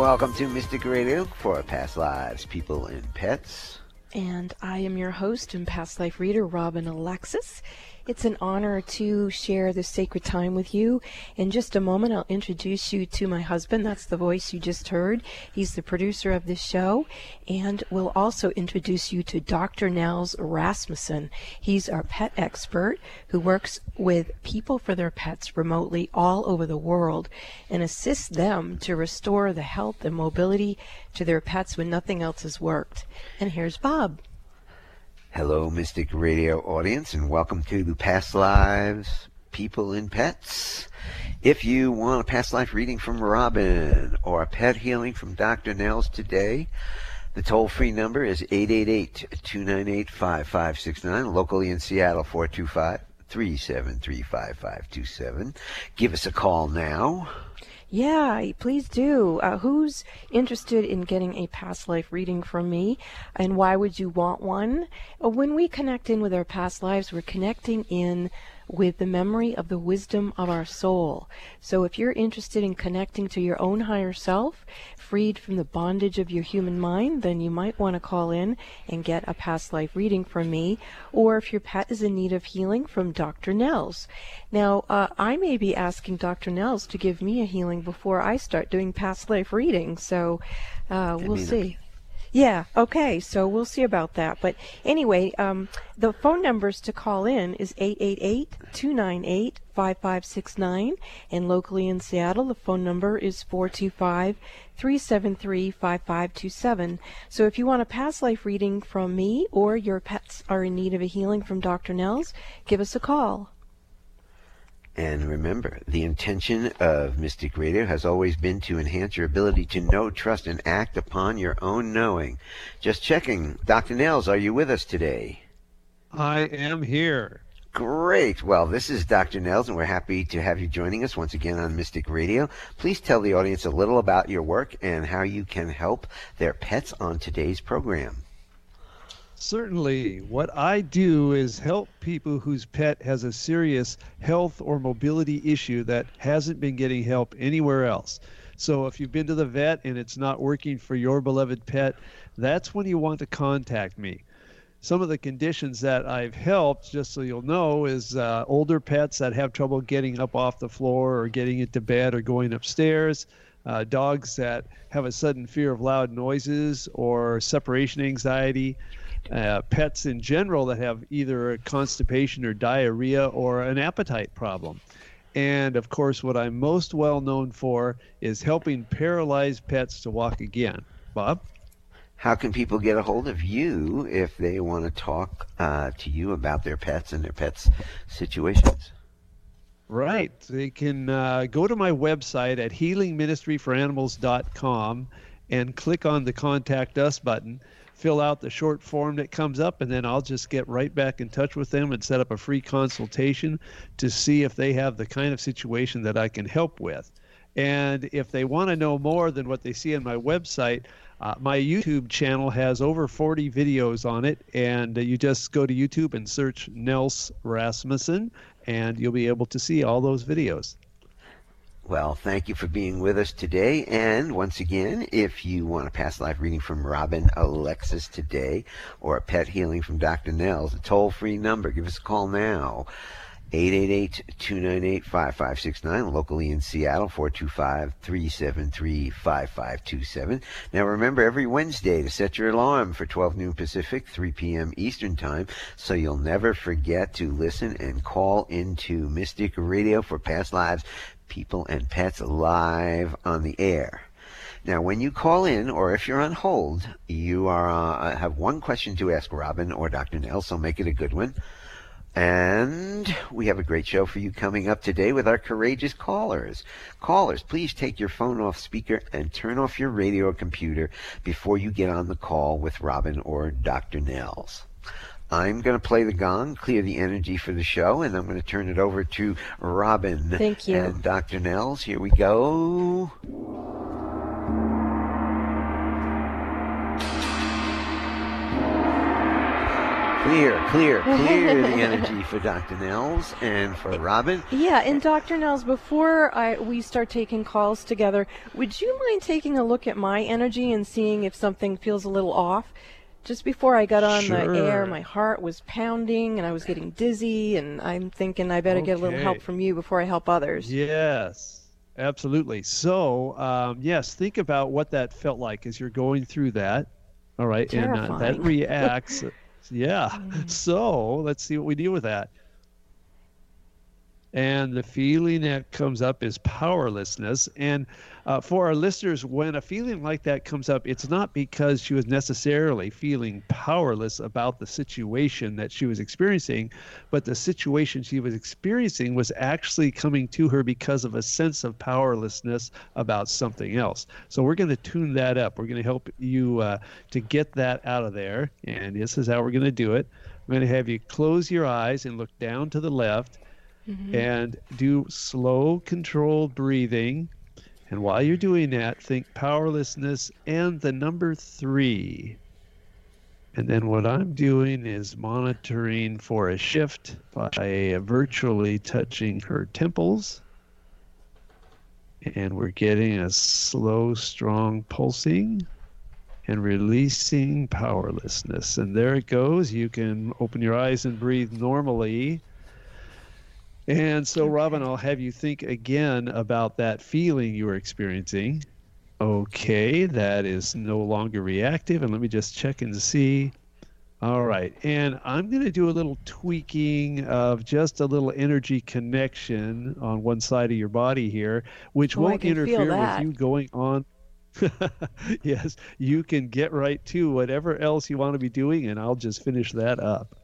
Welcome to Mystic Radio for Past Lives, People, and Pets. And I am your host and past life reader, Robin Alexis. It's an honor to share this sacred time with you. In just a moment, I'll introduce you to my husband. That's the voice you just heard. He's the producer of this show. And we'll also introduce you to Dr. Nels Rasmussen. He's our pet expert who works with people for their pets remotely all over the world and assists them to restore the health and mobility to their pets when nothing else has worked. And here's Bob. Hello, Mystic Radio audience, and welcome to the Past Lives, People and Pets. If you want a past life reading from Robin or a pet healing from Dr. Nels today, the toll free number is 888 298 5569, locally in Seattle 425 373 5527. Give us a call now. Yeah, please do. Uh, who's interested in getting a past life reading from me, and why would you want one? Uh, when we connect in with our past lives, we're connecting in with the memory of the wisdom of our soul. So if you're interested in connecting to your own higher self, freed from the bondage of your human mind, then you might want to call in and get a past life reading from me. Or if your pet is in need of healing, from Dr. Nels. Now, uh, I may be asking Dr. Nels to give me a healing before I start doing past life readings. So uh, we'll see. Yeah, okay, so we'll see about that. But anyway, um, the phone numbers to call in is 888 298 5569. And locally in Seattle, the phone number is 425 373 5527. So if you want a past life reading from me or your pets are in need of a healing from Dr. Nels, give us a call. And remember, the intention of Mystic Radio has always been to enhance your ability to know, trust, and act upon your own knowing. Just checking. Dr. Nels, are you with us today? I am here. Great. Well, this is Dr. Nels, and we're happy to have you joining us once again on Mystic Radio. Please tell the audience a little about your work and how you can help their pets on today's program. Certainly. What I do is help people whose pet has a serious health or mobility issue that hasn't been getting help anywhere else. So if you've been to the vet and it's not working for your beloved pet, that's when you want to contact me. Some of the conditions that I've helped, just so you'll know, is uh, older pets that have trouble getting up off the floor or getting into bed or going upstairs, uh, dogs that have a sudden fear of loud noises or separation anxiety, uh, pets in general that have either constipation or diarrhea or an appetite problem. And of course, what I'm most well known for is helping paralyzed pets to walk again. Bob? How can people get a hold of you if they want to talk uh, to you about their pets and their pets' situations? Right. They can uh, go to my website at healingministryforanimals.com and click on the Contact Us button fill out the short form that comes up, and then I'll just get right back in touch with them and set up a free consultation to see if they have the kind of situation that I can help with. And if they want to know more than what they see on my website, uh, my YouTube channel has over 40 videos on it, and uh, you just go to YouTube and search Nels Rasmussen, and you'll be able to see all those videos. Well, thank you for being with us today. And once again, if you want a past life reading from Robin Alexis today or a pet healing from Dr. Nels, a toll free number, give us a call now. 888-298-5569, locally in Seattle, 425-373-5527. Now remember, every Wednesday to set your alarm for 12 noon Pacific, 3 p.m. Eastern Time, so you'll never forget to listen and call into Mystic Radio for past lives people and pets live on the air. Now, when you call in, or if you're on hold, you are uh, have one question to ask Robin or Dr. Nels, so make it a good one. And we have a great show for you coming up today with our courageous callers. Callers, please take your phone off speaker and turn off your radio or computer before you get on the call with Robin or Dr. Nels. I'm going to play the gong, clear the energy for the show, and I'm going to turn it over to Robin. Thank you. And Dr. Nels, here we go. clear, clear, clear the energy for Dr. Nels and for Robin. Yeah, and Dr. Nels, before I, we start taking calls together, would you mind taking a look at my energy and seeing if something feels a little off? Just before I got on Sure. the air, my heart was pounding and I was getting dizzy, and I'm thinking I better get a little help from you before I help others. Yes, absolutely. So, um, yes, think about what that felt like as you're going through that. All right, and uh, that reacts. yeah. So let's see what we do with that. And the feeling that comes up is powerlessness. And uh, for our listeners, when a feeling like that comes up, it's not because she was necessarily feeling powerless about the situation that she was experiencing, but the situation she was experiencing was actually coming to her because of a sense of powerlessness about something else. So we're going to tune that up. We're going to help you uh, to get that out of there. And this is how we're going to do it. I'm going to have you close your eyes and look down to the left Mm-hmm. and do slow, controlled breathing. And while you're doing that, think powerlessness and the number three. And then what I'm doing is monitoring for a shift by virtually touching her temples. And we're getting a slow, strong pulsing and releasing powerlessness. And there it goes. You can open your eyes and breathe normally. And so, Robin, I'll have you think again about that feeling you were experiencing. Okay, that is no longer reactive. And let me just check and see. All right. And I'm going to do a little tweaking of just a little energy connection on one side of your body here, which Oh, won't interfere with you going on. yes, you can get right to whatever else you want to be doing, and I'll just finish that up.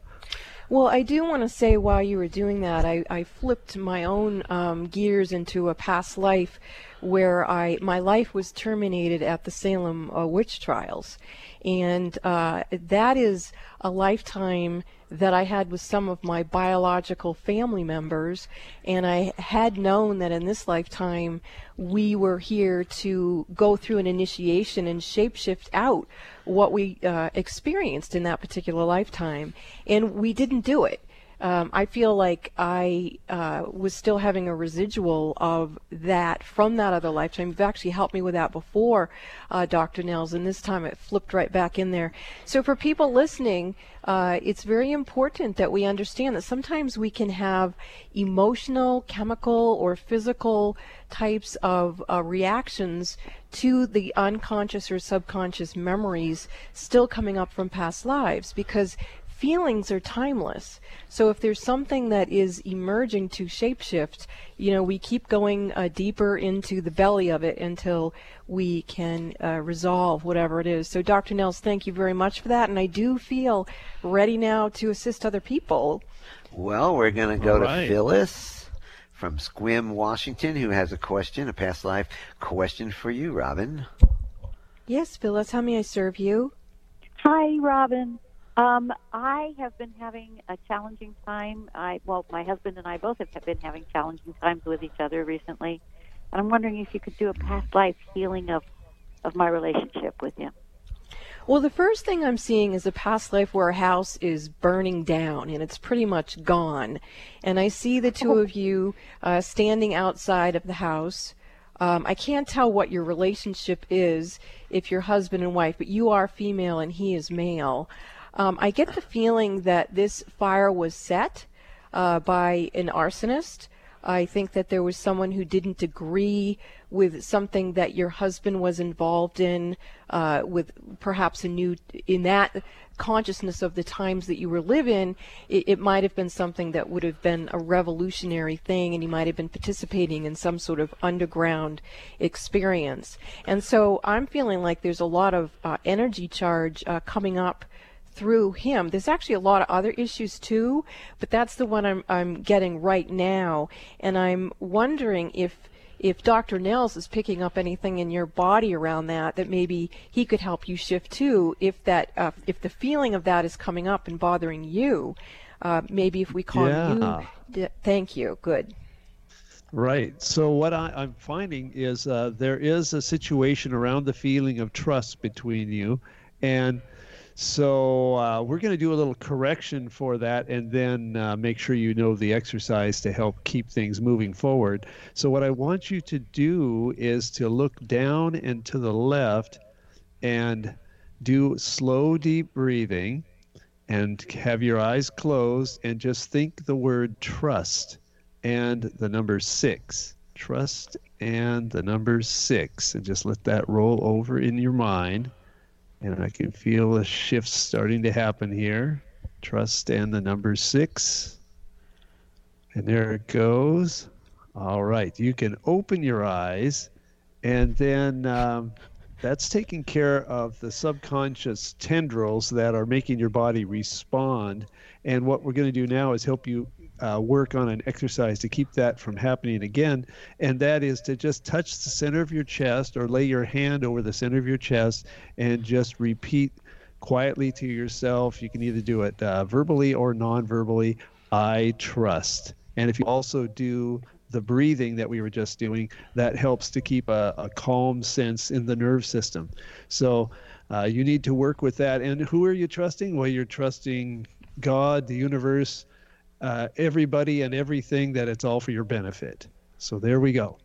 Well, I do want to say while you were doing that, I, I flipped my own um, gears into a past life where I my life was terminated at the Salem uh, witch trials, and uh, that is a lifetime that I had with some of my biological family members, and I had known that in this lifetime we were here to go through an initiation and shapeshift out what we uh, experienced in that particular lifetime, and we didn't do it. Um, I feel like I uh, was still having a residual of that from that other lifetime. You've actually helped me with that before, uh, Dr. Nels, and this time it flipped right back in there. So for people listening, uh, it's very important that we understand that sometimes we can have emotional, chemical, or physical types of uh, reactions to the unconscious or subconscious memories still coming up from past lives because feelings are timeless. So if there's something that is emerging to shapeshift, you know, we keep going uh, deeper into the belly of it until we can uh, resolve whatever it is. So Dr. Nels, thank you very much for that. And I do feel ready now to assist other people. Well, we're going to go All right. to Phyllis from Sequim, Washington, who has a question, a past life question for you, Robin. Yes, Phyllis, how may I serve you? Hi, Robin. Um, I have been having a challenging time. I well, my husband and I both have been having challenging times with each other recently, and I'm wondering if you could do a past life healing of of my relationship with him. Well, the first thing I'm seeing is a past life where a house is burning down and it's pretty much gone. And I see the two of you uh, standing outside of the house. Um, I can't tell what your relationship is if you're husband and wife, but you are female and he is male. Um, I get the feeling that this fire was set uh, by an arsonist. I think that there was someone who didn't agree with something that your husband was involved in, uh, with perhaps a new, in that consciousness of the times that you were living, it, it might have been something that would have been a revolutionary thing, and you might have been participating in some sort of underground experience. And so I'm feeling like there's a lot of uh, energy charge uh, coming up through him. There's actually a lot of other issues too, but that's the one I'm I'm getting right now, and I'm wondering if if Dr. Nels is picking up anything in your body around that that maybe he could help you shift too. If that uh, if the feeling of that is coming up and bothering you, uh, maybe if we call Yeah. you. Thank you. Good. Right. So what I, I'm finding is uh, there is a situation around the feeling of trust between you, and So uh, we're going to do a little correction for that, and then uh, make sure you know the exercise to help keep things moving forward. So what I want you to do is to look down and to the left, and do slow, deep breathing, and have your eyes closed, and just think the word trust and the number six. Trust and the number six, and just let that roll over in your mind. And I can feel a shift starting to happen here. Trust and the number six. And there it goes. All right. You can open your eyes, and then um, that's taking care of the subconscious tendrils that are making your body respond. And what we're going to do now is help you uh, work on an exercise to keep that from happening again, and that is to just touch the center of your chest or lay your hand over the center of your chest and just repeat quietly to yourself. You can either do it uh, verbally or non verbally I trust. And if you also do the breathing that we were just doing, that helps to keep a, a calm sense in the nerve system. So uh, you need to work with that. And who are you trusting? Well, you're trusting God, the universe, uh, everybody and everything that it's all for your benefit. So there we go.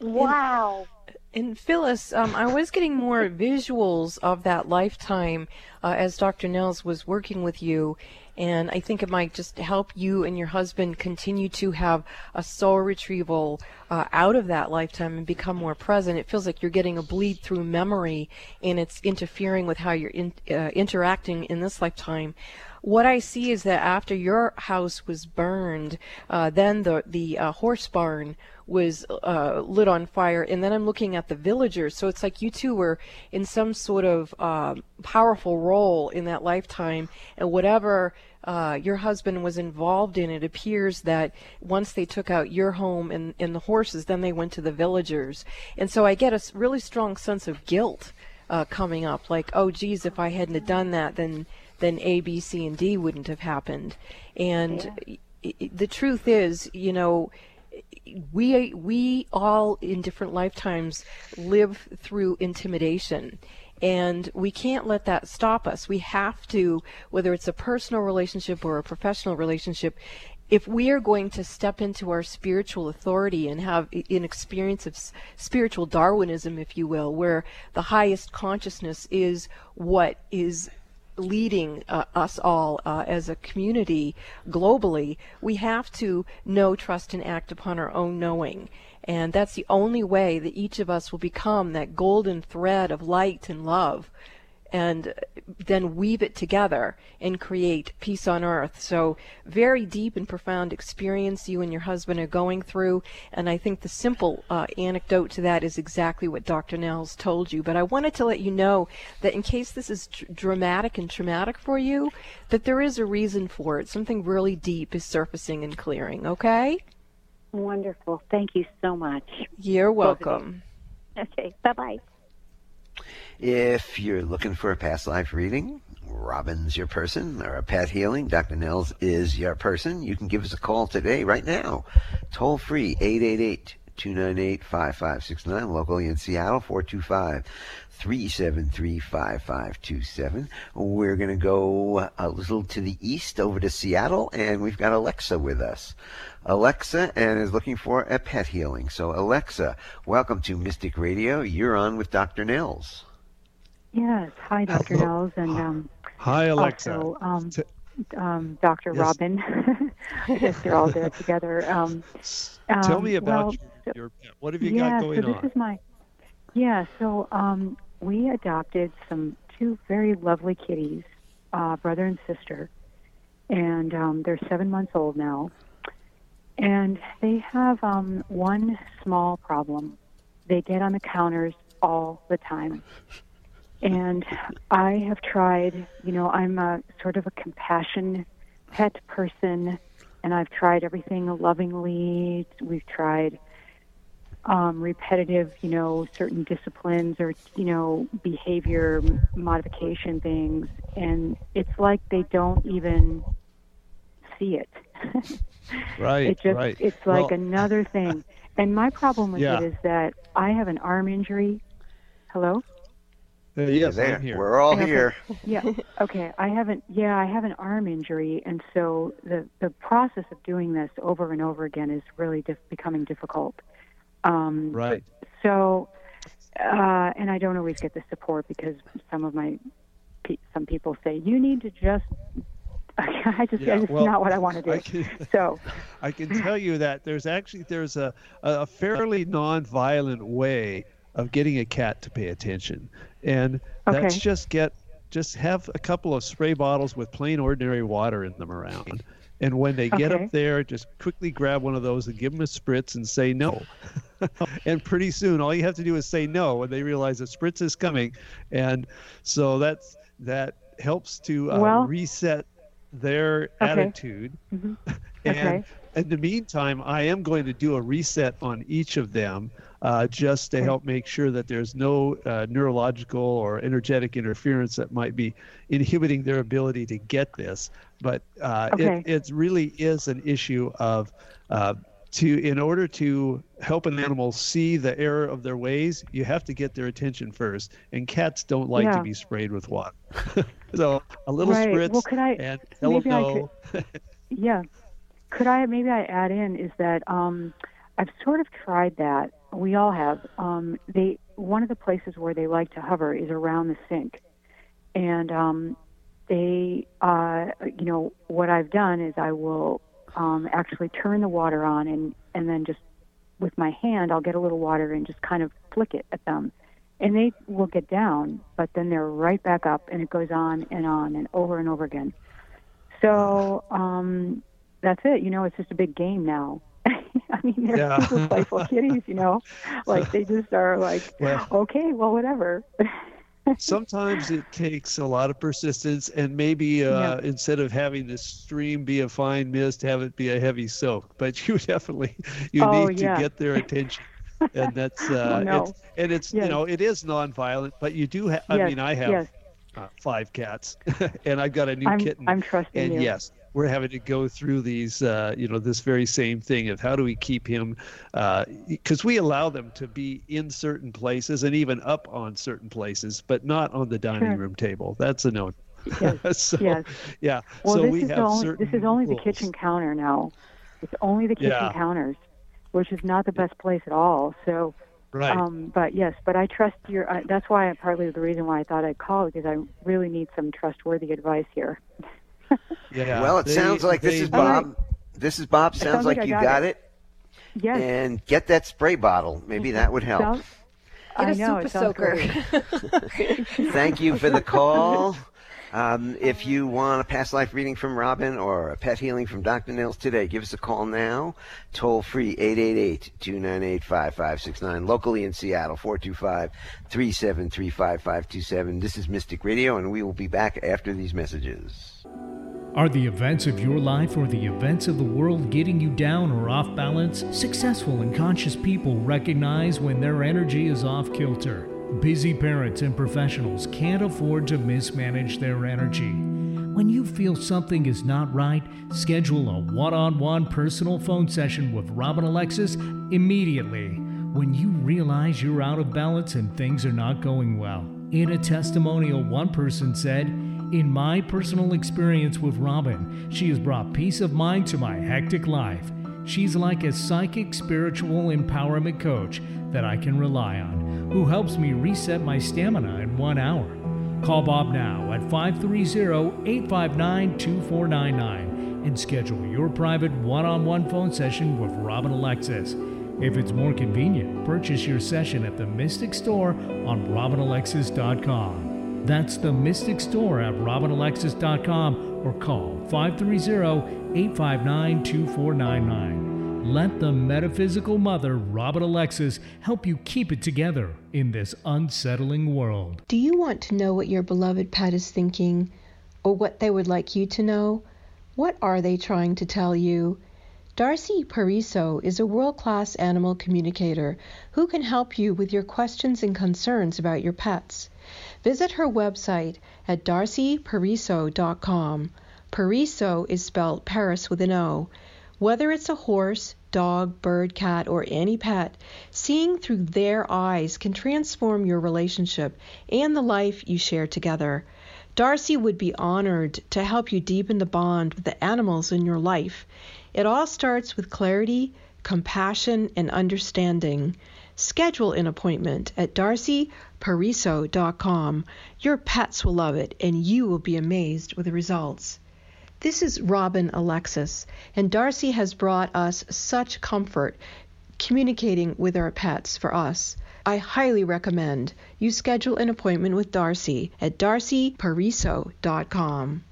Wow. And Phyllis, um, I was getting more visuals of that lifetime uh, as Dr. Nels was working with you, and I think it might just help you and your husband continue to have a soul retrieval uh, out of that lifetime and become more present. It feels like you're getting a bleed through memory, and it's interfering with how you're in, uh, interacting in this lifetime what I see is that after your house was burned, uh, then the the uh, horse barn was uh, lit on fire, and then I'm looking at the villagers. So it's like you two were in some sort of uh, powerful role in that lifetime, and whatever. Uh, your husband was involved in. It appears that once they took out your home and, and the horses, then they went to the villagers. And so I get a really strong sense of guilt uh, coming up. Like, oh, geez, if I hadn't have done that, then then A, B, C, and D wouldn't have happened. And yeah. the truth is, you know, we we all in different lifetimes live through intimidation and we can't let that stop us we have to whether it's a personal relationship or a professional relationship if we are going to step into our spiritual authority and have an experience of spiritual darwinism if you will where the highest consciousness is what is leading uh, us all uh, as a community globally, we have to know, trust, and act upon our own knowing. And that's the only way that each of us will become that golden thread of light and love and then weave it together and create peace on earth. So, very deep and profound experience you and your husband are going through. And I think the simple uh, anecdote to that is exactly what Dr. Nels told you. But I wanted to let you know that in case this is tr- dramatic and traumatic for you, that there is a reason for it. Something really deep is surfacing and clearing, okay? Wonderful. Thank you so much. You're welcome. Okay. Bye bye. If you're looking for a past life reading, Robin's your person, or a pet healing, Dr. Nels is your person. You can give us a call today, right now. Toll free, 888 298 5569, locally in Seattle, 425 373 5527. We're going to go a little to the east over to Seattle, and we've got Alexa with us. Alexa and is looking for a pet healing. So, Alexa, welcome to Mystic Radio. You're on with Dr. Nels. Yes. Hi, Dr. Nels, and um, hi, Alexa. Also, um, um, Dr. Yes. Robin. I guess they're all there together. Um, Tell me um, about well, your, your, pet. What have you yeah, got going so this on? Is my, yeah. So um, we adopted some two very lovely kitties, uh, brother and sister, and um, they're seven months old now. And they have um, one small problem. They get on the counters all the time. And I have tried, you know, I'm a sort of a compassion pet person, and I've tried everything lovingly. We've tried um, repetitive, you know, certain disciplines or, you know, behavior modification things. And it's like they don't even see it. right. It just, right. it's like well, another thing. And my problem with yeah. it is that I have an arm injury. Hello? Uh, yes. I'm here. We're all Okay. here. yeah. Okay. I haven't. Yeah, I have an arm injury, and so the the process of doing this over and over again is really dif- becoming difficult. Um, Right. So, uh, and I don't always get the support because some of my some people say you need to just. I just, Yeah, it's well, not what I want to do. I can, so, I can tell you that there's actually there's a, a fairly non-violent way of getting a cat to pay attention, and that's Okay. just get just have a couple of spray bottles with plain ordinary water in them around, and when they get Okay. up there, just quickly grab one of those and give them a spritz and say no. and pretty soon, all you have to do is say no, and they realize a spritz is coming, and so that's that helps to uh, Well- reset their Okay. attitude. Mhm. And Okay. in the meantime, I am going to do a reset on each of them uh, just to Okay. help make sure that there's no uh, neurological or energetic interference that might be inhibiting their ability to get this. But uh, it, it really is an issue of. To in order to help an animal see the error of their ways, you have to get their attention first. And cats don't like Yeah. to be sprayed with water. so a little Right. spritz Well, could I- and tell maybe I no. Yeah. Could I maybe I add in is that um, I've sort of tried that. We all have. Um, they one of the places where they like to hover is around the sink, and um, they, uh, you know, what I've done is I will um, actually turn the water on and and then just with my hand I'll get a little water and just kind of flick it at them, and they will get down, but then they're right back up, and it goes on and on and over and over again. So um, that's it. You know, it's just a big game now. I mean, they're Yeah. super playful kitties. You know, like they just are like, Well- okay, well, whatever. sometimes it takes a lot of persistence and maybe uh, instead of having the stream be a fine mist have it be a heavy soak but you definitely you Oh, need yeah. to get their attention and that's uh, Oh, no. it's, and it's Yes. you know it is nonviolent but you do have i Yes, mean i have yes. uh, five cats and i've got a new I'm kitten I'm trusting and you. yes we're having to go through these uh, you know this very same thing of how do we keep him because we allow them to be in certain places and even up on certain places but not on the dining Sure. room table that's a no Yes, so yes. yeah Well, so this we is have only, certain this is only the kitchen counter now. It's only the kitchen Yeah. counters, which is not the best place at all. So, right um, but yes, but I trust your. Uh, that's why partly the reason why I thought I'd call because I really need some trustworthy advice here. Yeah well, it they- sounds like this is Bob. This is Bob. Sounds, sounds like, like you got got it. it. Yes. And get that spray bottle. Maybe that would help. Sounds- Get I a know super it sounds soaker. Thank you for the call. Um, if you want a past life reading from Robin or a pet healing from Dr. Nels today, give us a call now. Toll free 888 298 5569. Locally in Seattle, 425 373 5527. This is Mystic Radio, and we will be back after these messages. Are the events of your life or the events of the world getting you down or off balance? Successful and conscious people recognize when their energy is off kilter. Busy parents and professionals can't afford to mismanage their energy. When you feel something is not right, schedule a one on one personal phone session with Robin Alexis immediately when you realize you're out of balance and things are not going well. In a testimonial, one person said, In my personal experience with Robin, she has brought peace of mind to my hectic life. She's like a psychic spiritual empowerment coach that I can rely on, who helps me reset my stamina in one hour. Call Bob now at 530 859 2499 and schedule your private one on one phone session with Robin Alexis. If it's more convenient, purchase your session at the Mystic Store on robinalexis.com. That's the Mystic Store at robinalexis.com or call 530 859 2499. Let the metaphysical mother, Robin Alexis, help you keep it together in this unsettling world. Do you want to know what your beloved pet is thinking or what they would like you to know? What are they trying to tell you? Darcy Pariso is a world class animal communicator who can help you with your questions and concerns about your pets. Visit her website at darcypariso.com. Pariso is spelled Paris with an O. Whether it's a horse, dog, bird, cat, or any pet, seeing through their eyes can transform your relationship and the life you share together. Darcy would be honored to help you deepen the bond with the animals in your life. It all starts with clarity, compassion, and understanding. Schedule an appointment at darcypariso.com. Your pets will love it, and you will be amazed with the results. This is Robin Alexis, and Darcy has brought us such comfort communicating with our pets for us. I highly recommend you schedule an appointment with Darcy at darcypariso.com.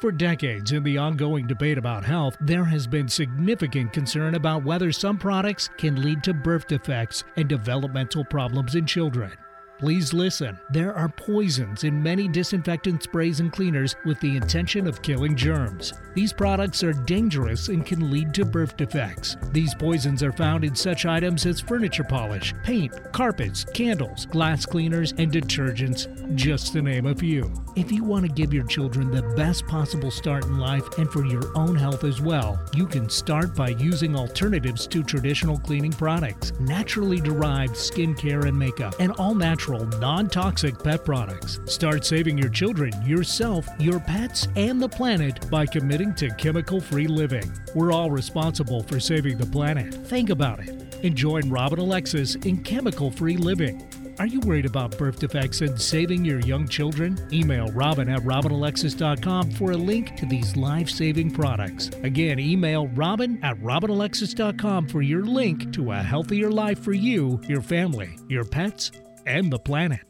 For decades, in the ongoing debate about health, there has been significant concern about whether some products can lead to birth defects and developmental problems in children. Please listen. There are poisons in many disinfectant sprays and cleaners with the intention of killing germs. These products are dangerous and can lead to birth defects. These poisons are found in such items as furniture polish, paint, carpets, candles, glass cleaners, and detergents, just to name a few. If you want to give your children the best possible start in life and for your own health as well, you can start by using alternatives to traditional cleaning products, naturally derived skincare and makeup, and all natural natural, non toxic pet products. Start saving your children, yourself, your pets, and the planet by committing to chemical free living. We're all responsible for saving the planet. Think about it and join Robin Alexis in chemical free living. Are you worried about birth defects and saving your young children? Email robin at robinalexis.com for a link to these life saving products. Again, email robin at robinalexis.com for your link to a healthier life for you, your family, your pets, and the planet.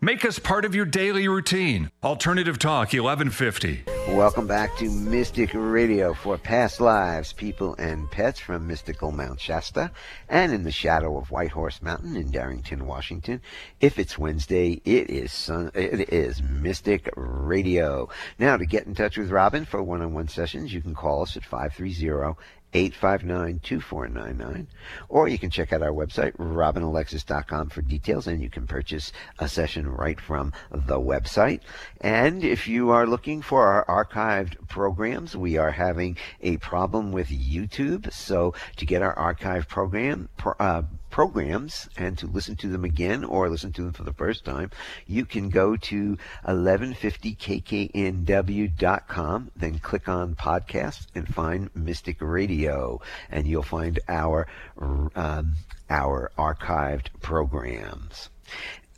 Make us part of your daily routine. Alternative Talk 1150. Welcome back to Mystic Radio for past lives, people, and pets from mystical Mount Shasta and in the shadow of White Horse Mountain in Darrington, Washington. If it's Wednesday, it is sun, it is Mystic Radio. Now, to get in touch with Robin for one-on-one sessions, you can call us at 530 859 2499. Or you can check out our website, robinalexis.com, for details, and you can purchase a session right from the website. And if you are looking for our archived programs, we are having a problem with YouTube. So to get our archived program, uh, programs and to listen to them again or listen to them for the first time, you can go to 1150kknw.com, then click on podcasts and find Mystic Radio, and you'll find our um, our archived programs.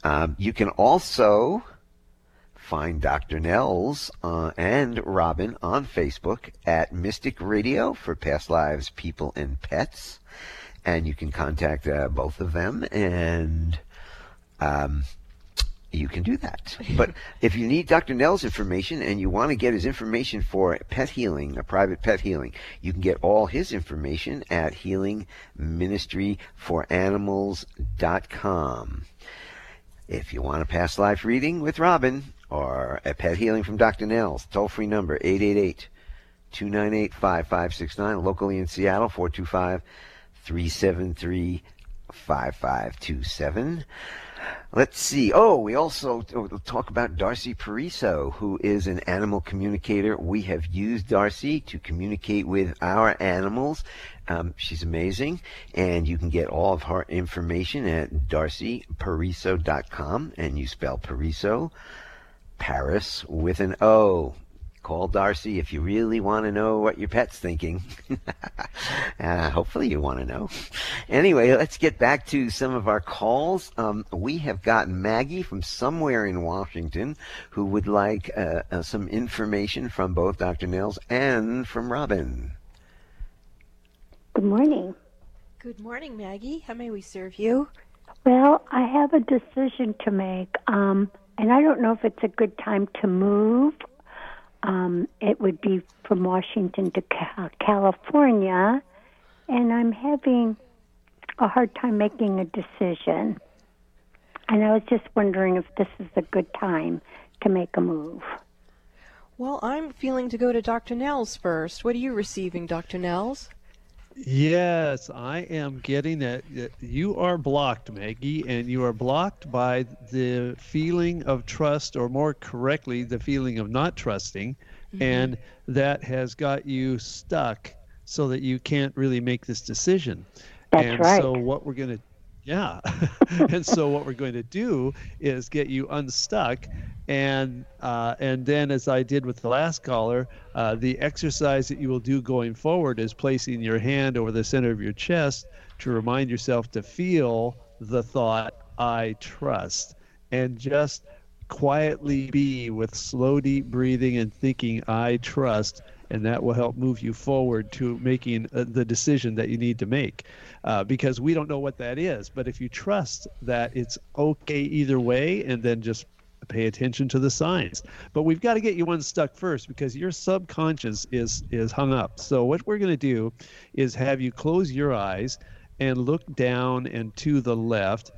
Um, you can also find Dr. Nels uh, and Robin on Facebook at Mystic Radio for Past Lives, People, and Pets and you can contact uh, both of them and um, you can do that. But if you need Dr. Nell's information and you want to get his information for pet healing, a private pet healing, you can get all his information at healingministryforanimals.com. If you want a past life reading with Robin or a pet healing from Dr. Nels, toll free number 888 298 5569, locally in Seattle 425 373 5527. Let's see. Oh, we also talk about Darcy Pariso, who is an animal communicator. We have used Darcy to communicate with our animals. Um, she's amazing, and you can get all of her information at darcypariso.com, and you spell Pariso, Paris with an O. Call Darcy if you really want to know what your pet's thinking. uh, hopefully, you want to know. Anyway, let's get back to some of our calls. Um, we have got Maggie from somewhere in Washington who would like uh, uh, some information from both Dr. Nels and from Robin. Good morning. Good morning, Maggie. How may we serve you? Well, I have a decision to make, um, and I don't know if it's a good time to move um, it would be from Washington to California, and I'm having a hard time making a decision. And I was just wondering if this is a good time to make a move. Well, I'm feeling to go to Dr. Nels first. What are you receiving, Dr. Nels? Yes, I am getting it. You are blocked, Maggie, and you are blocked by the feeling of trust, or more correctly, the feeling of not trusting. mm-hmm. and that has got you stuck so that you can't really make this decision. That's and right. so what we're going to yeah. and so what we're going to do is get you unstuck, and uh, and then as I did with the last caller, uh, the exercise that you will do going forward is placing your hand over the center of your chest to remind yourself to feel the thought I trust, and just quietly be with slow deep breathing and thinking I trust and that will help move you forward to making uh, the decision that you need to make. Uh, because we don't know what that is but if you trust that it's okay either way and then just pay attention to the signs. But we've got to get you unstuck first because your subconscious is is hung up. So what we're going to do is have you close your eyes and look down and to the left.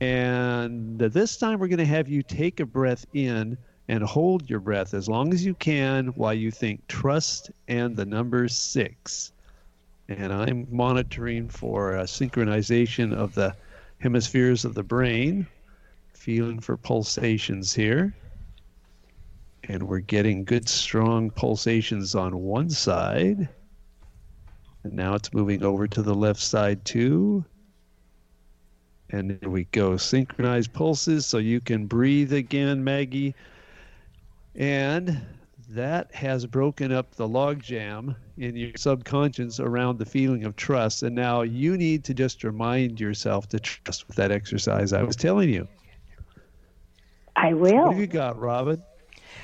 And this time we're going to have you take a breath in and hold your breath as long as you can while you think trust and the number six. And I'm monitoring for a synchronization of the hemispheres of the brain, feeling for pulsations here. And we're getting good, strong pulsations on one side. And now it's moving over to the left side too. And there we go. Synchronized pulses so you can breathe again, Maggie. And that has broken up the logjam in your subconscious around the feeling of trust. And now you need to just remind yourself to trust with that exercise I was telling you. I will. What have you got, Robin?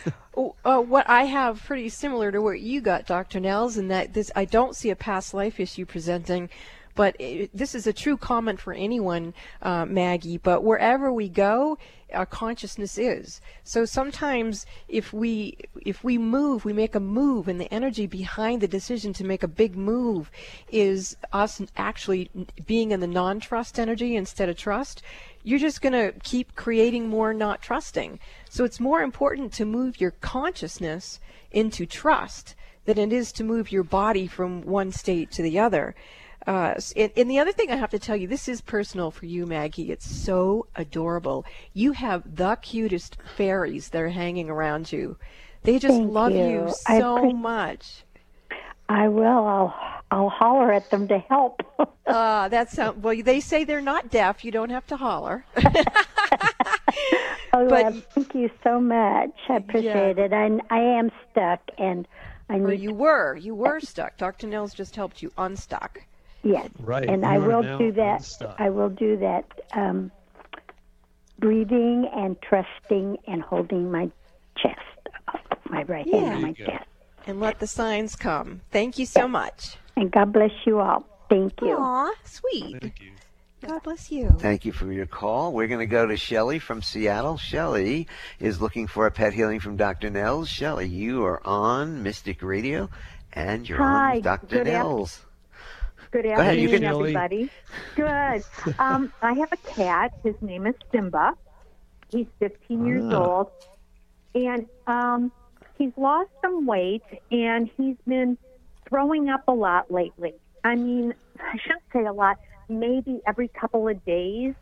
oh, uh, what I have pretty similar to what you got, Dr. Nels, in that this I don't see a past life issue presenting but it, this is a true comment for anyone, uh, Maggie. But wherever we go, our consciousness is. So sometimes if we if we move, we make a move, and the energy behind the decision to make a big move is us actually being in the non-trust energy instead of trust. You're just going to keep creating more not trusting. So it's more important to move your consciousness into trust than it is to move your body from one state to the other. Uh, and, and, the other thing I have to tell you, this is personal for you, Maggie. It's so adorable. You have the cutest fairies that are hanging around you. They just Thank love you, you so pre- much. I will. I'll I'll holler at them to help. Ah, uh, that's well. They say they're not deaf. You don't have to holler. oh, but, thank you so much. I appreciate yeah. it. I I am stuck, and I need. Or you were. You were stuck. Dr. Nels just helped you unstuck. Yes. Right. And you I will do that. I will do that. Um, breathing and trusting and holding my chest, my right yeah. hand on my chest. And let the signs come. Thank you so yes. much. And God bless you all. Thank you. Aw, sweet. Thank you. God bless you. Thank you for your call. We're going to go to Shelley from Seattle. Shelley is looking for a pet healing from Dr. Nels. Shelley, you are on Mystic Radio, and you're Hi, on Dr. good Nels. Good afternoon, everybody. Good. Um, I have a cat. His name is Simba. He's 15 years Ah. old, and um, he's lost some weight, and he's been throwing up a lot lately. I mean, I shouldn't say a lot. Maybe every couple of days,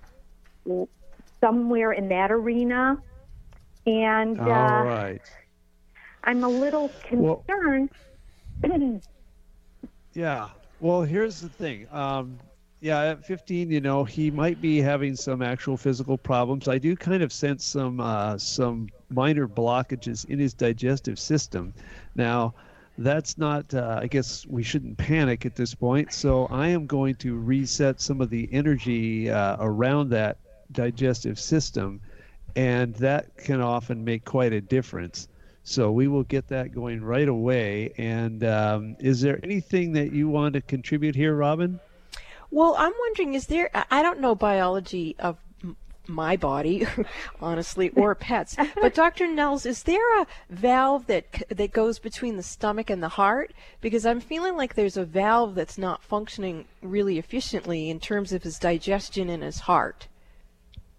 somewhere in that arena. And All uh, right. I'm a little Well- concerned. Yeah. Well, here's the thing. Um, yeah, at 15, you know, he might be having some actual physical problems. I do kind of sense some uh, some minor blockages in his digestive system. Now, that's not. Uh, I guess we shouldn't panic at this point. So I am going to reset some of the energy uh, around that digestive system, and that can often make quite a difference. So we will get that going right away. And um, is there anything that you want to contribute here, Robin? Well, I'm wondering, is there? I don't know biology of my body, honestly, or pets. But Dr. Nels, is there a valve that that goes between the stomach and the heart? Because I'm feeling like there's a valve that's not functioning really efficiently in terms of his digestion and his heart.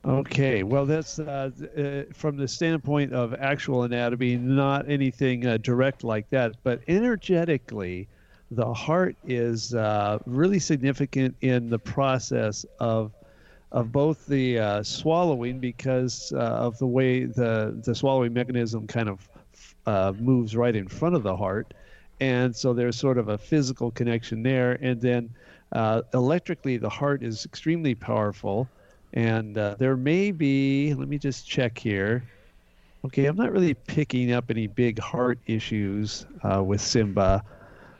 Okay, well, that's uh, uh, from the standpoint of actual anatomy, not anything uh, direct like that. But energetically, the heart is uh, really significant in the process of of both the uh, swallowing because uh, of the way the the swallowing mechanism kind of moves right in front of the heart. And so there's sort of a physical connection there. And then electrically, the heart is extremely powerful. And uh, there may be, let me just check here. Okay, I'm not really picking up any big heart issues uh, with Simba.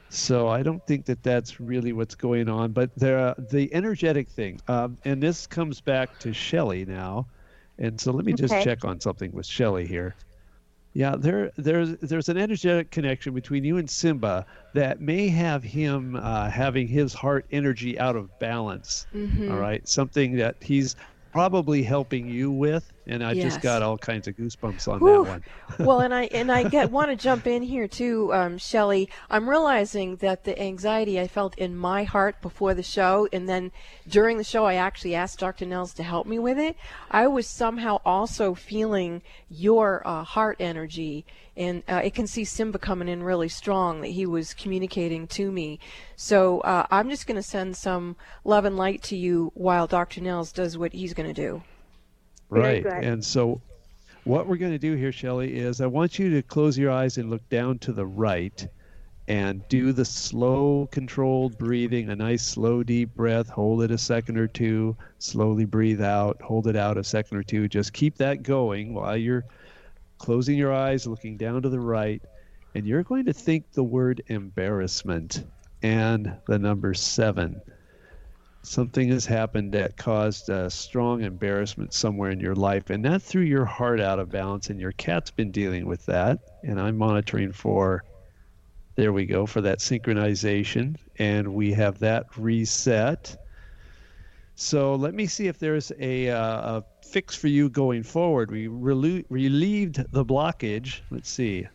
So I don't think that that's really what's going on. But there, the energetic thing, um, and this comes back to Shelley now. And so let me just Okay. check on something with Shelley here. Yeah, there, there's there's an energetic connection between you and Simba that may have him uh, having his heart energy out of balance. Mhm. all right, something that he's probably helping you with, and I Yes. just got all kinds of goosebumps on Whew. that one. well, and I and I get want to jump in here too, um, Shelley. I'm realizing that the anxiety I felt in my heart before the show, and then during the show, I actually asked Dr. Nels to help me with it. I was somehow also feeling your uh, heart energy, and uh, I can see Simba coming in really strong. That he was communicating to me. So uh, I'm just going to send some love and light to you while Dr. Nels does what he's going to do. Right, and so what we're going to do here, Shelley, is I want you to close your eyes and look down to the right, and do the slow, controlled breathing. A nice, slow, deep breath. Hold it a second or two. Slowly breathe out. Hold it out a second or two. Just keep that going while you're closing your eyes, looking down to the right, and you're going to think the word embarrassment and the number seven. Something has happened that caused a strong embarrassment somewhere in your life, and that threw your heart out of balance. And your cat's been dealing with that, and I'm monitoring for. There we go for that synchronization, and we have that reset. So let me see if there's a, uh, a fix for you going forward. We relu- relieved the blockage. Let's see.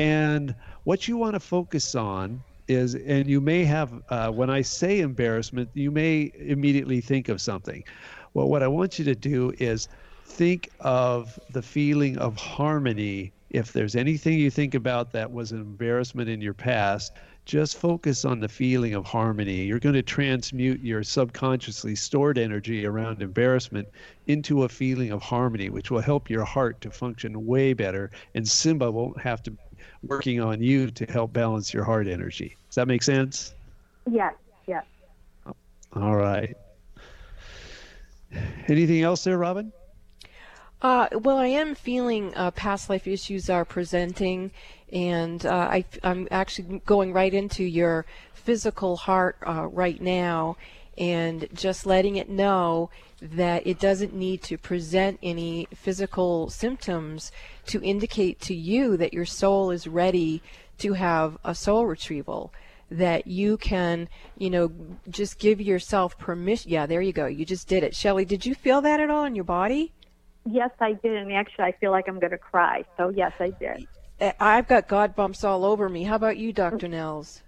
And what you want to focus on is, and you may have, uh, when I say embarrassment, you may immediately think of something. Well, what I want you to do is think of the feeling of harmony. If there's anything you think about that was an embarrassment in your past, just focus on the feeling of harmony. You're going to transmute your subconsciously stored energy around embarrassment into a feeling of harmony, which will help your heart to function way better. And Simba won't have to working on you to help balance your heart energy. Does that make sense? Yes, yes. All right. Anything else there, Robin? Uh, well, I am feeling uh, past life issues are presenting, and uh, I, am actually going right into your physical heart uh, right now, and just letting it know that it doesn't need to present any physical symptoms to indicate to you that your soul is ready to have a soul retrieval that you can, you know, just give yourself permission. Yeah, there you go. You just did it. Shelley, did you feel that at all in your body? Yes, I did. And actually, I feel like I'm going to cry. So, yes, I did. I've got God bumps all over me. How about you, Dr. Nels?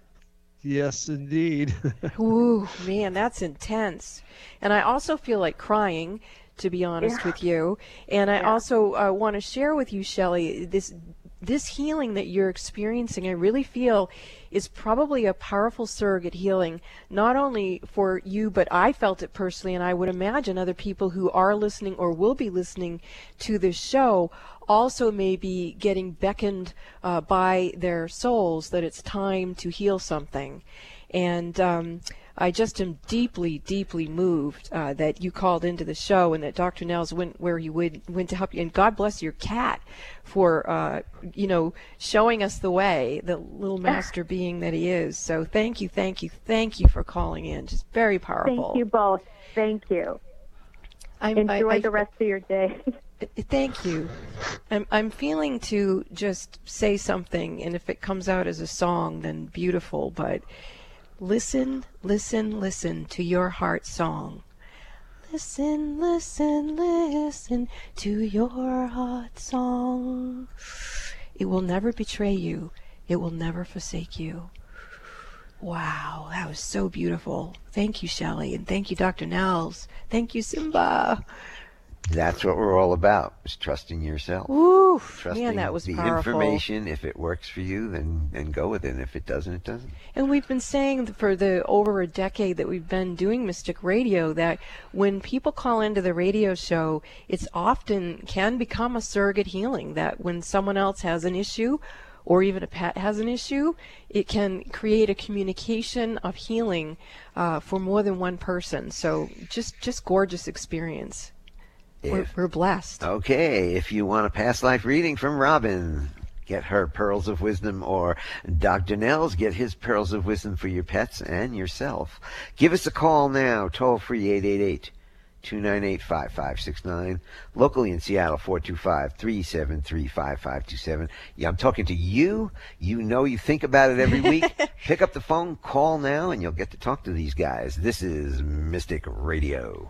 Yes, indeed. Ooh, man, that's intense. And I also feel like crying, to be honest Yeah. with you. And I Yeah. also uh, want to share with you, Shelley, this this healing that you're experiencing. I really feel is probably a powerful surrogate healing, not only for you, but I felt it personally, and I would imagine other people who are listening or will be listening to this show also may be getting beckoned uh, by their souls that it's time to heal something. And um, I just am deeply, deeply moved uh, that you called into the show and that Dr. Nels went where he would went to help you. And God bless your cat for uh, you know showing us the way, the little master being that he is. So thank you, thank you, thank you for calling in. Just very powerful. Thank you both. Thank you. I'm, Enjoy I, I, the rest of your day. Thank you. I'm I'm feeling to just say something, and if it comes out as a song, then beautiful. But listen, listen, listen to your heart song. Listen, listen, listen to your heart song. It will never betray you. It will never forsake you. Wow, that was so beautiful. Thank you, Shelley, and thank you, Dr. Nels. Thank you, Simba. That's what we're all about, is trusting yourself. Ooh, trusting man, that was the powerful. information. If it works for you, then, then go with it. And if it doesn't, it doesn't. And we've been saying for the over a decade that we've been doing Mystic Radio that when people call into the radio show, it's often can become a surrogate healing. That when someone else has an issue, or even a pet has an issue, it can create a communication of healing uh, for more than one person. So just just gorgeous experience. We're, If- we're blessed. Okay, if you want a past life reading from Robin, get her pearls of wisdom, or Dr. Nels, get his pearls of wisdom for your pets and yourself. Give us a call now, toll free 888 298 5569. Locally in Seattle, 425 373 5527. Yeah, I'm talking to you. You know you think about it every week. Pick up the phone, call now, and you'll get to talk to these guys. This is Mystic Radio.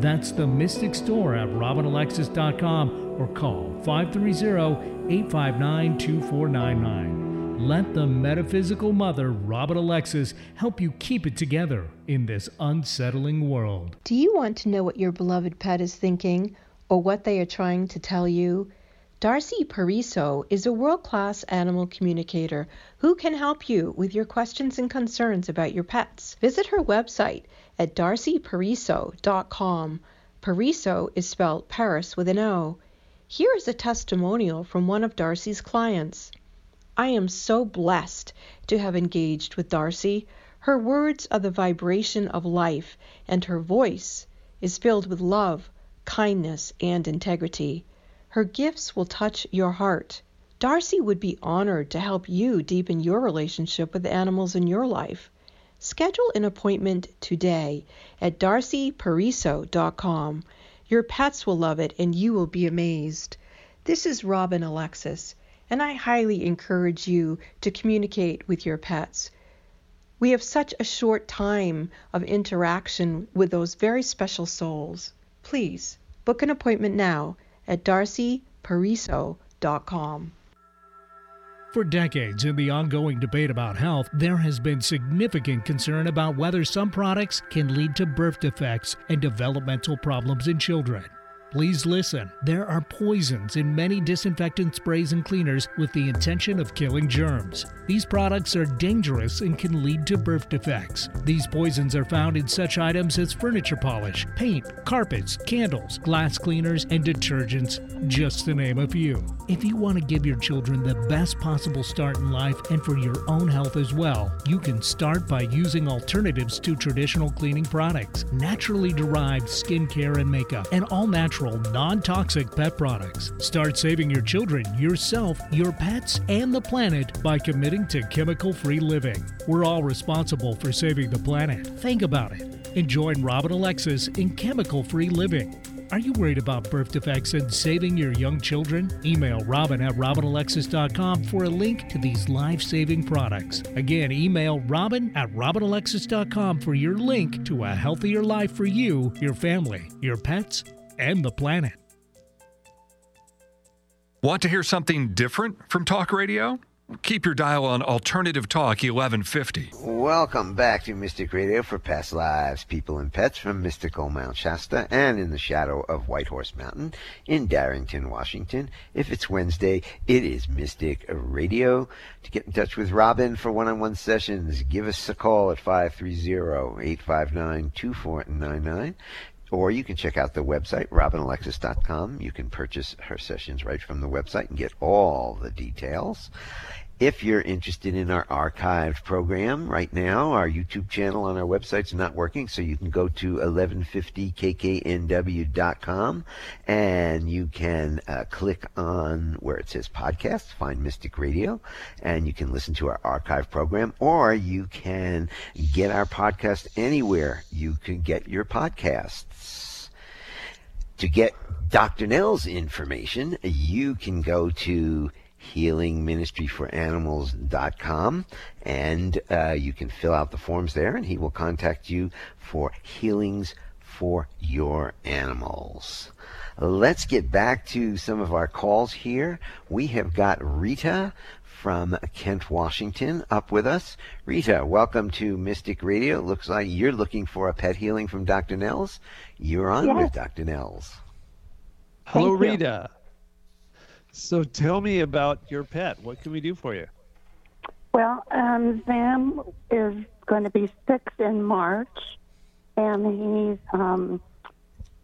That's the Mystic Store at robinalexis.com or call 530-859-2499. Let the metaphysical mother, Robin Alexis, help you keep it together in this unsettling world. Do you want to know what your beloved pet is thinking or what they are trying to tell you? Darcy Pariso is a world class animal communicator who can help you with your questions and concerns about your pets. Visit her website at darcypariso.com. Pariso is spelled Paris with an O. Here is a testimonial from one of Darcy's clients. I am so blessed to have engaged with Darcy. Her words are the vibration of life, and her voice is filled with love, kindness, and integrity. Her gifts will touch your heart. Darcy would be honored to help you deepen your relationship with animals in your life. Schedule an appointment today at darcypariso.com. Your pets will love it and you will be amazed. This is Robin Alexis, and I highly encourage you to communicate with your pets. We have such a short time of interaction with those very special souls. Please book an appointment now at darcypariso.com. For decades, in the ongoing debate about health, there has been significant concern about whether some products can lead to birth defects and developmental problems in children. Please listen. There are poisons in many disinfectant sprays and cleaners with the intention of killing germs. These products are dangerous and can lead to birth defects. These poisons are found in such items as furniture polish, paint, carpets, candles, glass cleaners, and detergents, just to name a few. If you want to give your children the best possible start in life and for your own health as well, you can start by using alternatives to traditional cleaning products, naturally derived skincare and makeup, and all natural, non toxic pet products. Start saving your children, yourself, your pets, and the planet by committing to chemical free living. We're all responsible for saving the planet. Think about it. And join Robin Alexis in chemical free living. Are you worried about birth defects and saving your young children? Email Robin at RobinAlexis.com for a link to these life saving products. Again, email Robin at RobinAlexis.com for your link to a healthier life for you, your family, your pets, and the planet. Want to hear something different from talk radio? Keep your dial on Alternative Talk 1150. Welcome back to Mystic Radio for Past Lives, People and Pets from mystical Mount Shasta and in the shadow of White Horse Mountain in Darrington, Washington. If it's Wednesday, it is Mystic Radio. To get in touch with Robin for one-on-one sessions, give us a call at 530-859-2499. Or you can check out the website, robinalexis.com. You can purchase her sessions right from the website and get all the details. If you're interested in our archived program right now, our YouTube channel on our website's not working, so you can go to 1150kknw.com and you can uh, click on where it says podcast, find Mystic Radio, and you can listen to our archive program, or you can get our podcast anywhere you can get your podcasts. To get Dr. Nels' information, you can go to healingministryforanimals.com and uh, you can fill out the forms there and he will contact you for healings for your animals. Let's get back to some of our calls here. We have got Rita from Kent, Washington up with us. Rita, welcome to Mystic Radio. Looks like you're looking for a pet healing from Dr. Nels. You're on Yes. with Dr. Nels. Hello, Thank you. Rita. So tell me about your pet. What can we do for you? Well, um, Sam is going to be six in March, and he's um,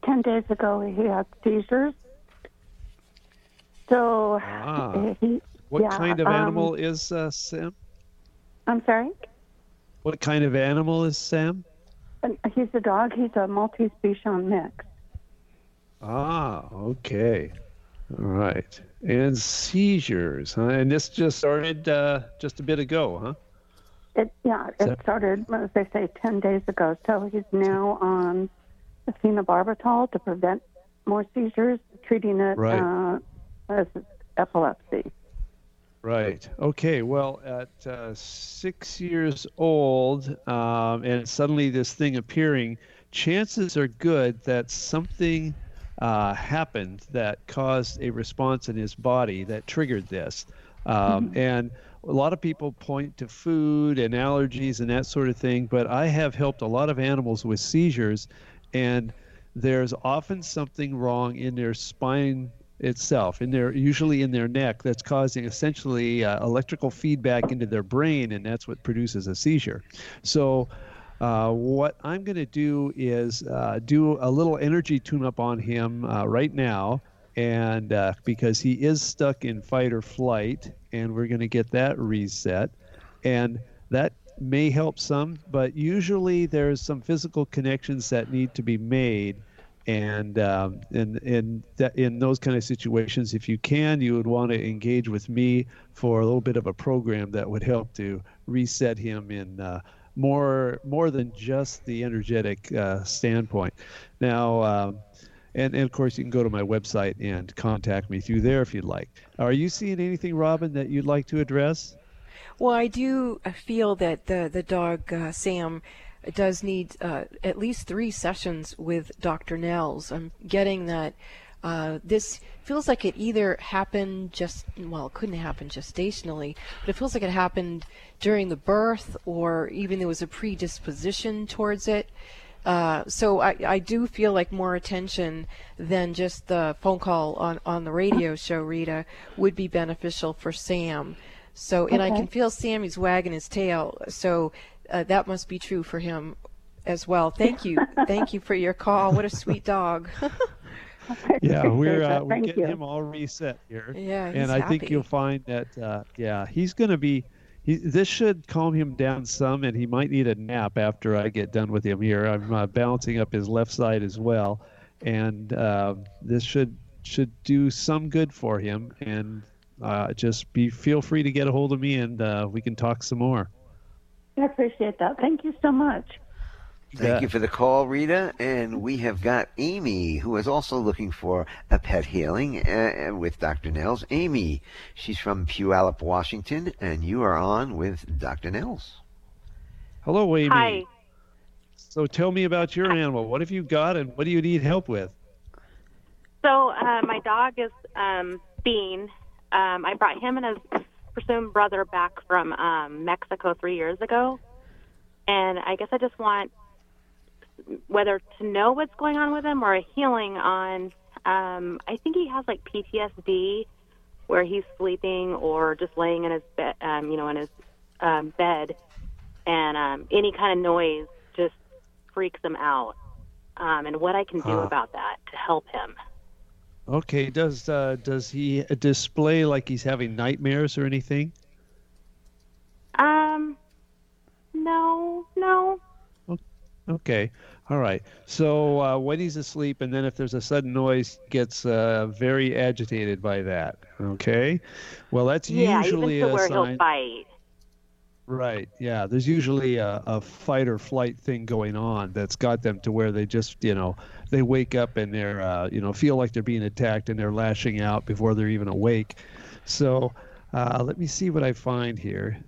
ten days ago he had seizures. So Ah. he, What yeah, kind of um, animal is uh, Sam? I'm sorry. What kind of animal is Sam? He's a dog. He's a multi-species mix. Ah, okay. All right. And seizures, huh? And this just started uh, just a bit ago, huh? It yeah, it So- started as they say ten days ago. So he's now on phenobarbital to prevent more seizures, treating it Right. uh, as epilepsy. Right. Okay. Well, at uh, six years old, um, and suddenly this thing appearing, chances are good that something uh, happened that caused a response in his body that triggered this. Um, And a lot of people point to food and allergies and that sort of thing, but I have helped a lot of animals with seizures, and there's often something wrong in their spine itself, in their usually in their neck, that's causing essentially uh, electrical feedback into their brain, and that's what produces a seizure. So. Uh, what I'm going to do is uh, do a little energy tune up on him uh, right now, and uh, because he is stuck in fight or flight, and we're going to get that reset, and that may help some, but usually there's some physical connections that need to be made. And um, in in that in those kind of situations, if you can, you would want to engage with me for a little bit of a program that would help to reset him in uh, more more than just the energetic uh, standpoint. Now, um, and, and of course, you can go to my website and contact me through there if you'd like. Are you seeing anything, Robin, that you'd like to address? Well, I do feel that the the dog uh, Sam does need uh, at least three sessions with Dr. Nels. I'm getting that uh, this feels like it either happened just well, it couldn't happen gestationally, but it feels like it happened during the birth, or even there was a predisposition towards it. Uh, so I, I do feel like more attention than just the phone call on, on the radio show, Rita, would be beneficial for Sam. So, and I can feel Sammy's wagging his tail. So uh, that must be true for him as well. Thank you. Thank you for your call. What a sweet dog. Yeah, we're uh, we're getting you. him all reset here. Yeah, he's and I think you'll find that uh, yeah, he's going to be. He, this should calm him down some, and he might need a nap after I get done with him here. I'm uh, balancing up his left side as well, and uh, this should should do some good for him. And uh, just be feel free to get a hold of me, and uh, we can talk some more. I appreciate that. Thank you so much. Thank Yeah. you for the call, Rita. And we have got Amy, who is also looking for a pet healing uh, with Dr. Nels. Amy, she's from Puyallup, Washington, and you are on with Dr. Nels. Hello, Amy. Hi. So tell me about your animal. What have you got, and what do you need help with? So uh, my dog is um, Bean. Um, I brought him and his presumed brother back from um, Mexico three years ago, and I guess I just want whether to know what's going on with him or a healing on. Um, I think he has like PTSD, where he's sleeping or just laying in his bed, um, you know, in his um, bed, and um, any kind of noise just freaks him out. um, and what I can do about that to help him. Okay. Does uh, does he display like he's having nightmares or anything? Okay. All right. So uh, when he's asleep, and then if there's a sudden noise, gets uh, very agitated by that. Okay. Well, that's yeah, usually even to a where sign. he'll bite. Right. Yeah. There's usually a, a fight or flight thing going on that's got them to where they just, you know, they wake up and they're, uh, you know, feel like they're being attacked and they're lashing out before they're even awake. So uh, let me see what I find here.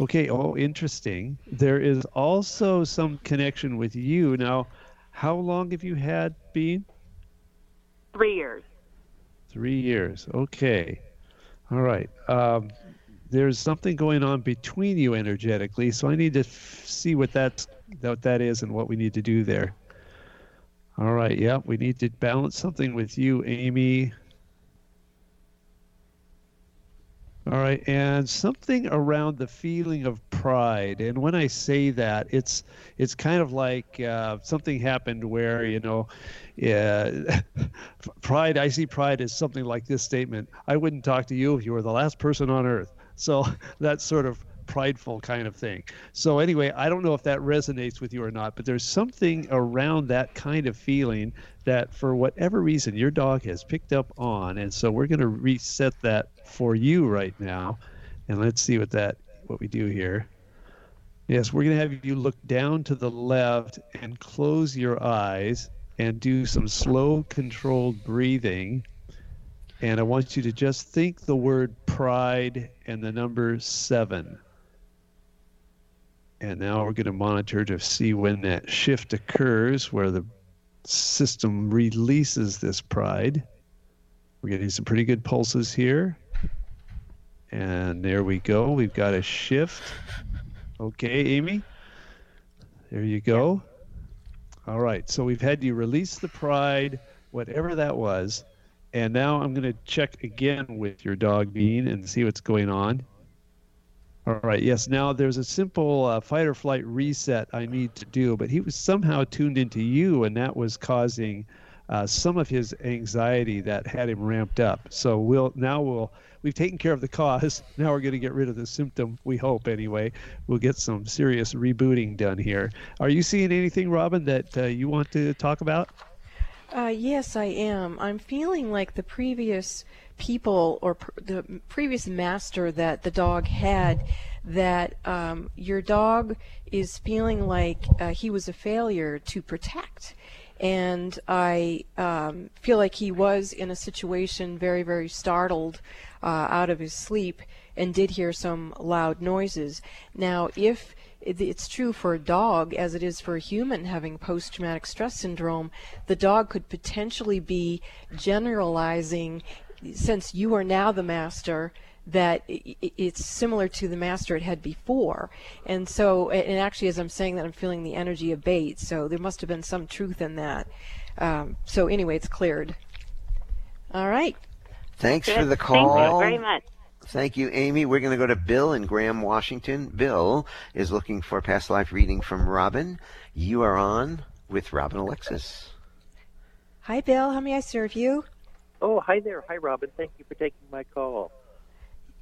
Okay. Oh, interesting. There is also some connection with you. Now, how long have you had Bean? Three years. Three years. Okay. All right. Um, there's something going on between you energetically, so I need to f- see what that's what that is and what we need to do there. All right. Yeah, we need to balance something with you, Amy. All right, and something around the feeling of pride. And when I say that, it's it's kind of like uh, something happened where you know, yeah, pride. I see pride as something like this statement: "I wouldn't talk to you if you were the last person on earth." So that sort of prideful kind of thing. So anyway, I don't know if that resonates with you or not, but there's something around that kind of feeling that for whatever reason your dog has picked up on and so we're going to reset that for you right now. And let's see what that what we do here. Yes, we're going to have you look down to the left and close your eyes and do some slow controlled breathing. And I want you to just think the word pride and the number 7. And now we're going to monitor to see when that shift occurs where the system releases this pride. We're getting some pretty good pulses here. And there we go. We've got a shift. Okay, Amy. There you go. All right. So we've had you release the pride, whatever that was. And now I'm going to check again with your dog Bean and see what's going on. All right. Yes. Now there's a simple uh, fight or flight reset I need to do, but he was somehow tuned into you, and that was causing uh, some of his anxiety that had him ramped up. So we'll now we'll we've taken care of the cause. Now we're going to get rid of the symptom. We hope anyway. We'll get some serious rebooting done here. Are you seeing anything, Robin, that uh, you want to talk about? Uh, yes, I am. I'm feeling like the previous people or pr- the previous master that the dog had, that um, your dog is feeling like uh, he was a failure to protect. And I um, feel like he was in a situation very, very startled uh, out of his sleep and did hear some loud noises. Now, if it's true for a dog as it is for a human having post traumatic stress syndrome, the dog could potentially be generalizing, since you are now the master, that i- i- it's similar to the master it had before. And so, and actually, as I'm saying that, I'm feeling the energy abate. So there must have been some truth in that. Um, so anyway, it's cleared. All right. Thanks Good. for the call. Thank you very much. Thank you, Amy. We're going to go to Bill in Graham, Washington. Bill is looking for past life reading from Robin. You are on with Robin Alexis. Hi, Bill. How may I serve you? Oh, hi there. Hi, Robin. Thank you for taking my call.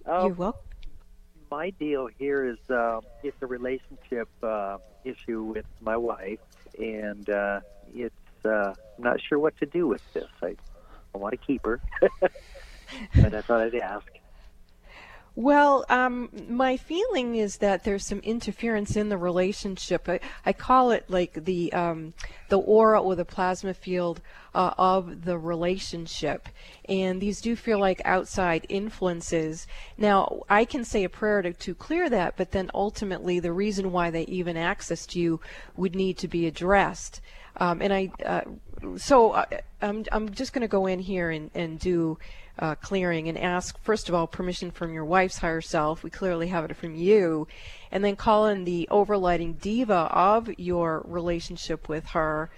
Um, You're welcome. my deal here is uh, it's a relationship uh, issue with my wife, and uh, it's uh, I'm not sure what to do with this. I, I want to keep her, but I thought I'd ask. Well, um, my feeling is that there's some interference in the relationship. I, I call it like the um, the aura or the plasma field uh, of the relationship, and these do feel like outside influences. Now, I can say a prayer to, to clear that, but then ultimately, the reason why they even accessed you would need to be addressed. Um, and I, uh, so uh, I'm, I'm just going to go in here and, and do uh, clearing and ask, first of all, permission from your wife's higher self. We clearly have it from you. And then call in the overlighting deva of your relationship with her.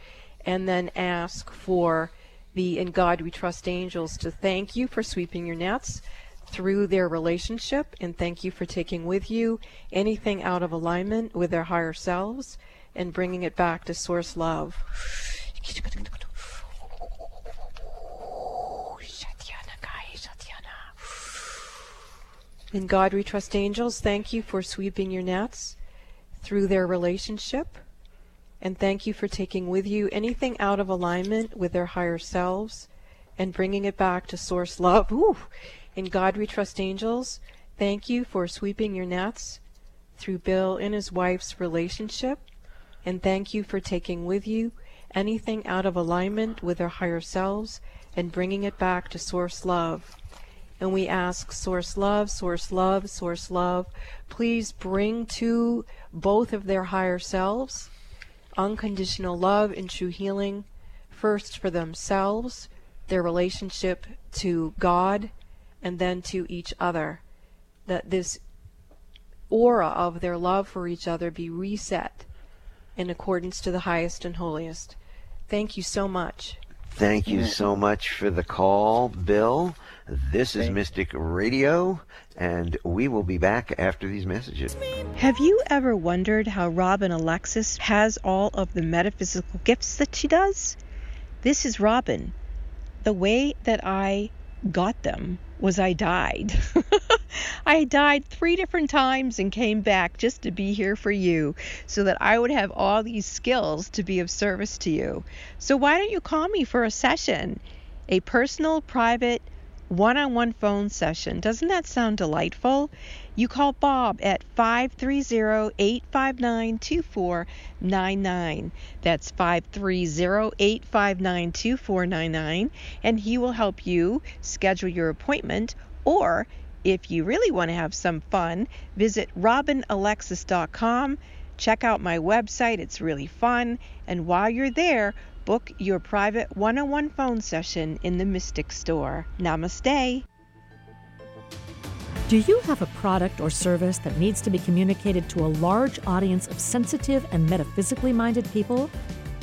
And then ask for the In God We Trust angels to thank you for sweeping your nets through their relationship and thank you for taking with you anything out of alignment with their higher selves and bringing it back to source love. In God we trust angels, thank you for sweeping your nets through their relationship. And thank you for taking with you anything out of alignment with their higher selves and bringing it back to source love. Ooh. In God we trust angels, thank you for sweeping your nets through Bill and his wife's relationship. And thank you for taking with you anything out of alignment with their higher selves and bringing it back to source love and we ask Source Love, Source Love, Source Love, please bring to both of their higher selves unconditional love and true healing, first for themselves, their relationship to God, and then to each other. That this aura of their love for each other be reset in accordance to the highest and holiest. Thank you so much. Thank you so much for the call, Bill. This is Mystic Radio, and we will be back after these messages. Have you ever wondered how Robin Alexis has all of the metaphysical gifts that she does? This is Robin. The way that I got them was I died. I died three different times and came back just to be here for you so that I would have all these skills to be of service to you. So why don't you call me for a session? A personal, private, one on one phone session. Doesn't that sound delightful? You call Bob at 530 859 2499. That's 530 859 2499, and he will help you schedule your appointment. Or if you really want to have some fun, visit robinalexis.com. Check out my website, it's really fun. And while you're there, book your private one on one phone session in the Mystic Store. Namaste. Do you have a product or service that needs to be communicated to a large audience of sensitive and metaphysically minded people?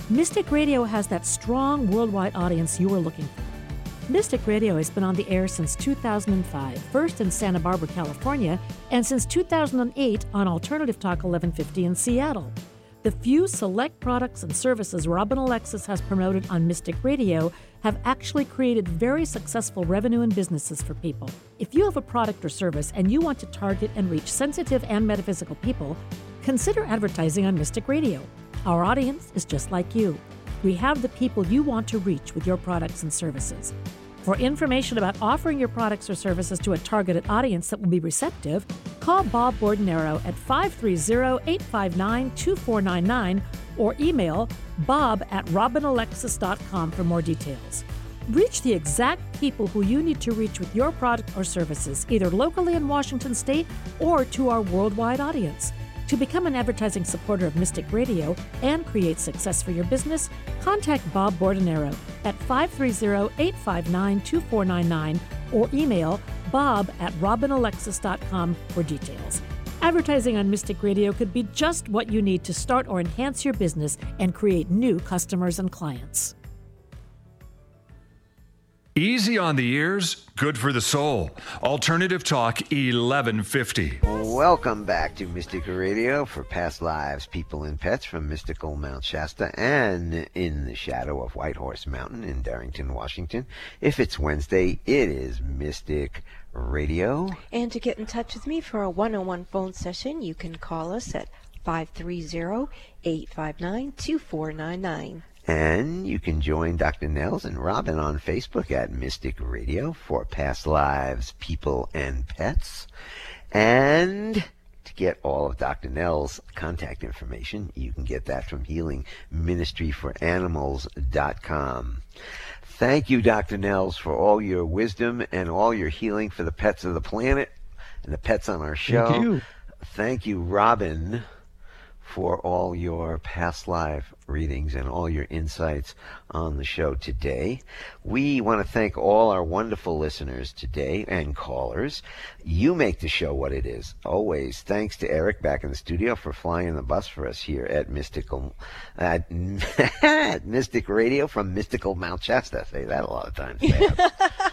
Mystic Radio has that strong worldwide audience you are looking for. Mystic Radio has been on the air since 2005, first in Santa Barbara, California, and since 2008 on Alternative Talk 1150 in Seattle. The few select products and services Robin Alexis has promoted on Mystic Radio have actually created very successful revenue and businesses for people. If you have a product or service and you want to target and reach sensitive and metaphysical people, consider advertising on Mystic Radio. Our audience is just like you. We have the people you want to reach with your products and services. For information about offering your products or services to a targeted audience that will be receptive, call Bob Bordenero at 530-859-2499 or email bob at robinalexis.com for more details. Reach the exact people who you need to reach with your product or services, either locally in Washington state or to our worldwide audience. To become an advertising supporter of Mystic Radio and create success for your business, contact Bob Bordenero at 530-859-2499 or email bob at robinalexis.com for details. Advertising on Mystic Radio could be just what you need to start or enhance your business and create new customers and clients. Easy on the ears, good for the soul. Alternative Talk 1150. Welcome back to Mystic Radio for past lives, people, and pets from mystical Mount Shasta and in the shadow of White Horse Mountain in Darrington, Washington. If it's Wednesday, it is Mystic Radio. And to get in touch with me for a one on one phone session, you can call us at 530 859 2499. And you can join Dr. Nels and Robin on Facebook at Mystic Radio for past lives, people, and pets. And to get all of Dr. Nels' contact information, you can get that from healingministryforanimals.com. Thank you, Dr. Nels, for all your wisdom and all your healing for the pets of the planet and the pets on our show. Thank you. Thank you, Robin, for all your past life readings and all your insights on the show today. We want to thank all our wonderful listeners today and callers. You make the show what it is. Always thanks to Eric back in the studio for flying the bus for us here at Mystical at, at Mystic Radio from Mystical Mount Shasta. I say that a lot of times.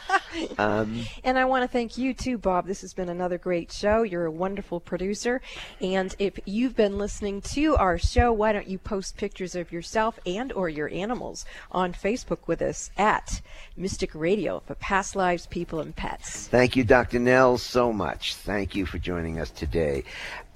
Um, and I want to thank you too, Bob. This has been another great show. You're a wonderful producer. And if you've been listening to our show, why don't you post pictures of yourself and or your animals on Facebook with us at Mystic Radio for past lives, people, and pets. Thank you, Dr. Nell, so much. Thank you for joining us today.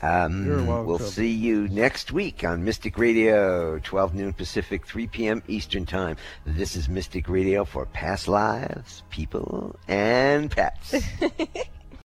Um, You're. We'll see you next week on Mystic Radio, 12 noon Pacific, 3 p.m. Eastern Time. This is Mystic Radio for past lives, people, and pets.